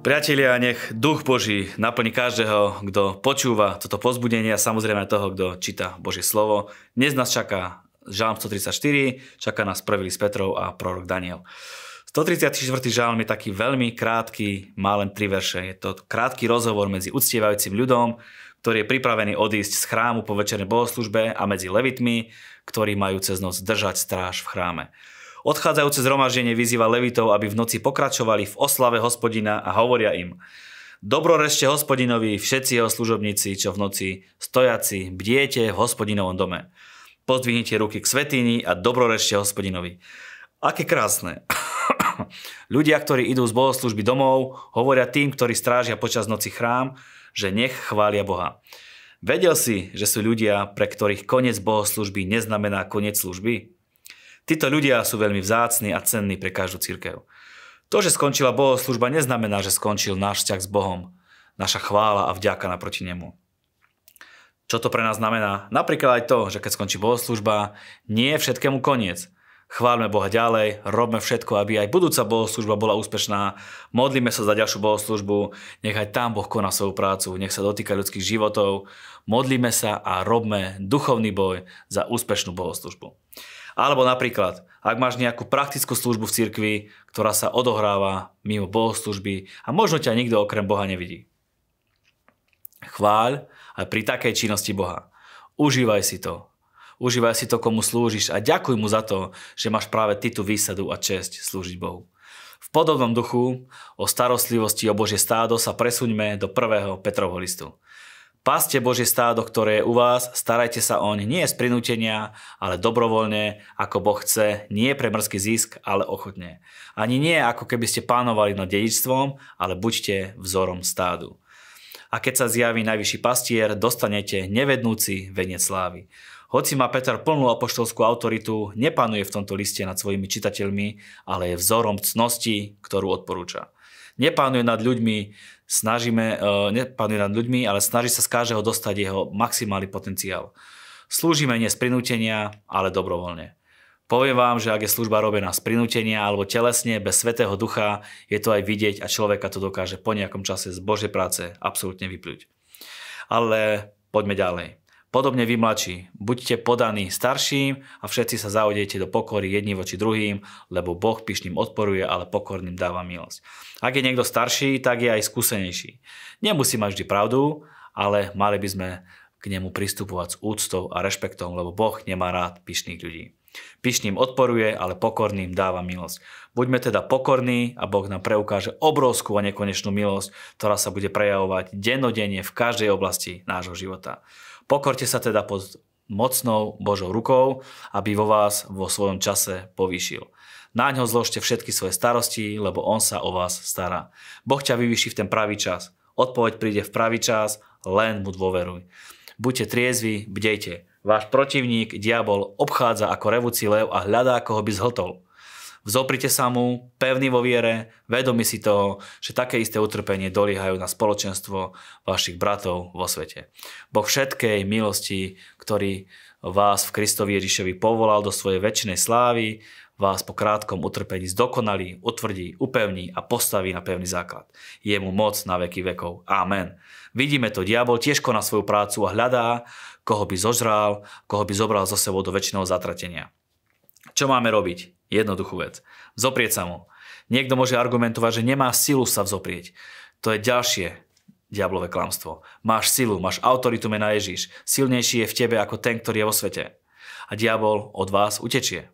Priatelia, nech duch Boží naplní každého, kto počúva toto pozbudenie a samozrejme toho, kto číta Božie slovo. Dnes nás čaká Žalm 134, čaká nás prvý list Petrov a prorok Daniel. 134. žalm je taký veľmi krátky, má len tri verše. Je to krátky rozhovor medzi uctievajúcim ľudom, ktorý je pripravený odísť z chrámu po večernej bohoslužbe a medzi levitmi, ktorí majú cez noc držať stráž v chráme. Odchádzajúce zhromaždenie vyzýva levitov, aby v noci pokračovali v oslave hospodina a hovoria im Dobrorešte hospodinovi všetci jeho služobníci, čo v noci stojaci bdiete v hospodinovom dome. Pozdvihnite ruky k svetini a dobrorešte hospodinovi. Aké krásne. Ľudia, ktorí idú z bohoslužby domov, hovoria tým, ktorí strážia počas noci chrám, že nech chvália Boha. Vedel si, že sú ľudia, pre ktorých koniec bohoslužby neznamená koniec služby? Títo ľudia sú veľmi vzácni a cenní pre každú církev. To, že skončila bohoslužba, neznamená, že skončil náš vzťah s Bohom, naša chvála a vďaka naproti nemu. Čo to pre nás znamená? Napríklad aj to, že keď skončí bohoslužba, nie je všetkému koniec. Chválme Boha ďalej, robme všetko, aby aj budúca bohoslužba bola úspešná, modlíme sa za ďalšiu bohoslužbu, nech aj tam Boh koná svoju prácu, nech sa dotýka ľudských životov, modlíme sa a robme duchovný boj za úspešnú bohoslužbu. Alebo napríklad, ak máš nejakú praktickú službu v cirkvi, ktorá sa odohráva mimo bohoslužby a možno ťa nikto okrem Boha nevidí. Chváľ aj pri takej činnosti Boha. Užívaj si to. Užívaj si to, komu slúžiš a ďakuj mu za to, že máš práve ty tú výsadu a česť slúžiť Bohu. V podobnom duchu o starostlivosti o Božie stádo sa presuňme do prvého Petrovho listu. Páste Božie stádo, ktoré je u vás, starajte sa oň nie z prinútenia, ale dobrovoľne, ako Boh chce, nie pre mrzký zisk, ale ochotne. Ani nie ako keby ste pánovali nad dedičstvom, ale buďte vzorom stádu. A keď sa zjaví najvyšší pastier, dostanete nevednúci veniec slávy. Hoci má Peter plnú apoštolskú autoritu, nepanuje v tomto liste nad svojimi čitateľmi, ale je vzorom cnosti, ktorú odporúča. Nepánuje nad ľuďmi snažíme, uh, nepanuje nad ľuďmi, ale snaží sa z každého dostať jeho maximálny potenciál. Slúžime nie z prinútenia, ale dobrovoľne. Poviem vám, že ak je služba robená z prinútenia alebo telesne, bez Svetého Ducha, je to aj vidieť a človeka to dokáže po nejakom čase z Božej práce absolútne vyplúť. Ale poďme ďalej. Podobne vy mladší, buďte podaní starším a všetci sa zaudejte do pokory jedni voči druhým, lebo Boh pyšným odporuje, ale pokorným dáva milosť. Ak je niekto starší, tak je aj skúsenejší. Nemusí mať vždy pravdu, ale mali by sme k nemu pristupovať s úctou a rešpektom, lebo Boh nemá rád pyšných ľudí. Pyšným odporuje, ale pokorným dáva milosť. Buďme teda pokorní a Boh nám preukáže obrovskú a nekonečnú milosť, ktorá sa bude prejavovať dennodenne v každej oblasti nášho života. Pokorte sa teda pod mocnou Božou rukou, aby vo vás vo svojom čase povýšil. Na ňo zložte všetky svoje starosti, lebo on sa o vás stará. Boh ťa vyvyší v ten pravý čas. Odpoveď príde v pravý čas, len mu dôveruj. Buďte triezvi, bdejte. Váš protivník, diabol, obchádza ako revúci lev a hľadá, koho by zhltol. Vzoprite sa mu, pevný vo viere, vedomi si toho, že také isté utrpenie doliehajú na spoločenstvo vašich bratov vo svete. Boh všetkej milosti, ktorý vás v Kristovi Ježišovi povolal do svojej väčšinej slávy, vás po krátkom utrpení zdokonalí, utvrdí, upevní a postaví na pevný základ. Je mu moc na veky vekov. Amen. Vidíme to, diabol tiež koná svoju prácu a hľadá, koho by zožral, koho by zobral zo sebou do väčšiného zatratenia. Čo máme robiť? Jednoduchú vec. Zoprieť sa mu. Niekto môže argumentovať, že nemá silu sa vzoprieť. To je ďalšie diablové klamstvo. Máš silu, máš autoritu mena Ježiš. Silnejší je v tebe ako ten, ktorý je vo svete. A diabol od vás utečie.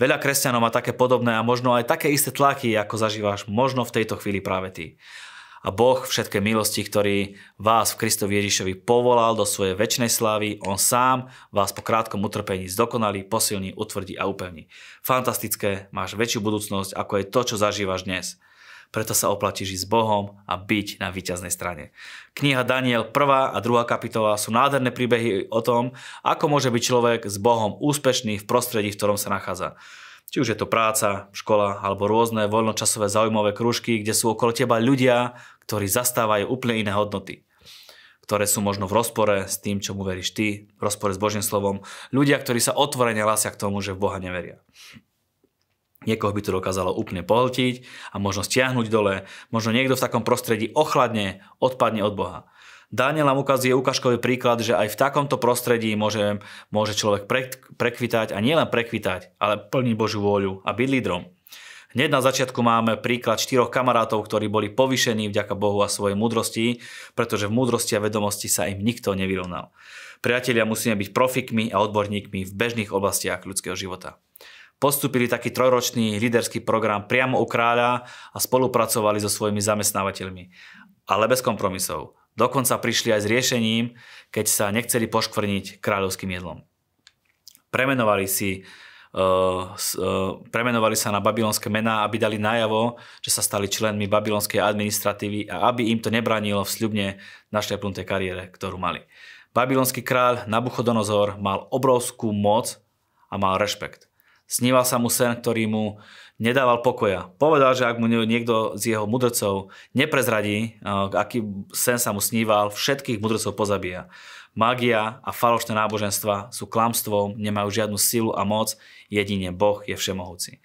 Veľa kresťanov má také podobné a možno aj také isté tlaky, ako zažívaš možno v tejto chvíli práve ty a Boh všetké milosti, ktorý vás v Kristovi Ježišovi povolal do svojej väčšnej slávy, On sám vás po krátkom utrpení zdokonalí, posilní, utvrdí a upevní. Fantastické, máš väčšiu budúcnosť, ako je to, čo zažívaš dnes. Preto sa oplatíš ísť s Bohom a byť na víťaznej strane. Kniha Daniel 1. a 2. kapitola sú nádherné príbehy o tom, ako môže byť človek s Bohom úspešný v prostredí, v ktorom sa nachádza. Či už je to práca, škola alebo rôzne voľnočasové zaujímavé krúžky, kde sú okolo teba ľudia, ktorí zastávajú úplne iné hodnoty ktoré sú možno v rozpore s tým, čo mu veríš ty, v rozpore s Božím slovom. Ľudia, ktorí sa otvorene hlásia k tomu, že v Boha neveria. Niekoho by to dokázalo úplne pohltiť a možno stiahnuť dole. Možno niekto v takom prostredí ochladne, odpadne od Boha. Daniel nám ukazuje ukážkový príklad, že aj v takomto prostredí môže, môže človek prekvitať a nielen prekvitať, ale plniť Božiu vôľu a byť lídrom. Hneď na začiatku máme príklad štyroch kamarátov, ktorí boli povýšení vďaka Bohu a svojej múdrosti, pretože v múdrosti a vedomosti sa im nikto nevyrovnal. Priatelia musíme byť profikmi a odborníkmi v bežných oblastiach ľudského života postupili taký trojročný líderský program priamo u kráľa a spolupracovali so svojimi zamestnávateľmi. Ale bez kompromisov. Dokonca prišli aj s riešením, keď sa nechceli poškvrniť kráľovským jedlom. Premenovali si premenovali sa na babylonské mená, aby dali najavo, že sa stali členmi babylonskej administratívy a aby im to nebránilo v sľubne našlepnutej kariére, ktorú mali. Babylonský kráľ Nabuchodonozor mal obrovskú moc a mal rešpekt. Sníval sa mu sen, ktorý mu nedával pokoja. Povedal, že ak mu niekto z jeho mudrcov neprezradí, eh, aký sen sa mu sníval, všetkých mudrcov pozabíja. Magia a falošné náboženstva sú klamstvom, nemajú žiadnu silu a moc, jedine Boh je všemohúci.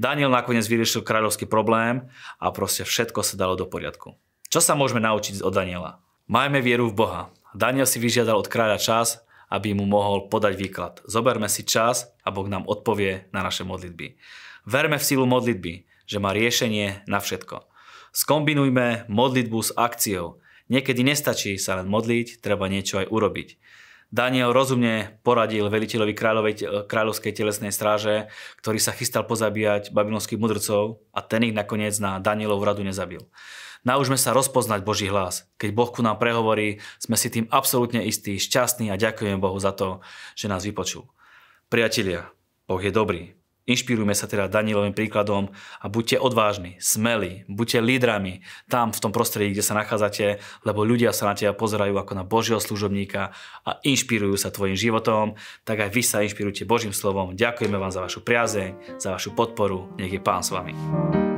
Daniel nakoniec vyriešil kráľovský problém a proste všetko sa dalo do poriadku. Čo sa môžeme naučiť od Daniela? Majme vieru v Boha. Daniel si vyžiadal od kráľa čas, aby mu mohol podať výklad. Zoberme si čas a Boh nám odpovie na naše modlitby. Verme v silu modlitby, že má riešenie na všetko. Skombinujme modlitbu s akciou. Niekedy nestačí sa len modliť, treba niečo aj urobiť. Daniel rozumne poradil veliteľovi kráľovskej telesnej stráže, ktorý sa chystal pozabíjať babylonských mudrcov a ten ich nakoniec na Danielov radu nezabil. Naučme sa rozpoznať Boží hlas. Keď Boh ku nám prehovorí, sme si tým absolútne istí, šťastní a ďakujeme Bohu za to, že nás vypočul. Priatelia, Boh je dobrý. Inšpirujme sa teda Danielovým príkladom a buďte odvážni, smelí, buďte lídrami tam v tom prostredí, kde sa nachádzate, lebo ľudia sa na teba pozerajú ako na Božieho služobníka a inšpirujú sa tvojim životom, tak aj vy sa inšpirujte Božím slovom. Ďakujeme vám za vašu priazeň, za vašu podporu. Nech je Pán s vami.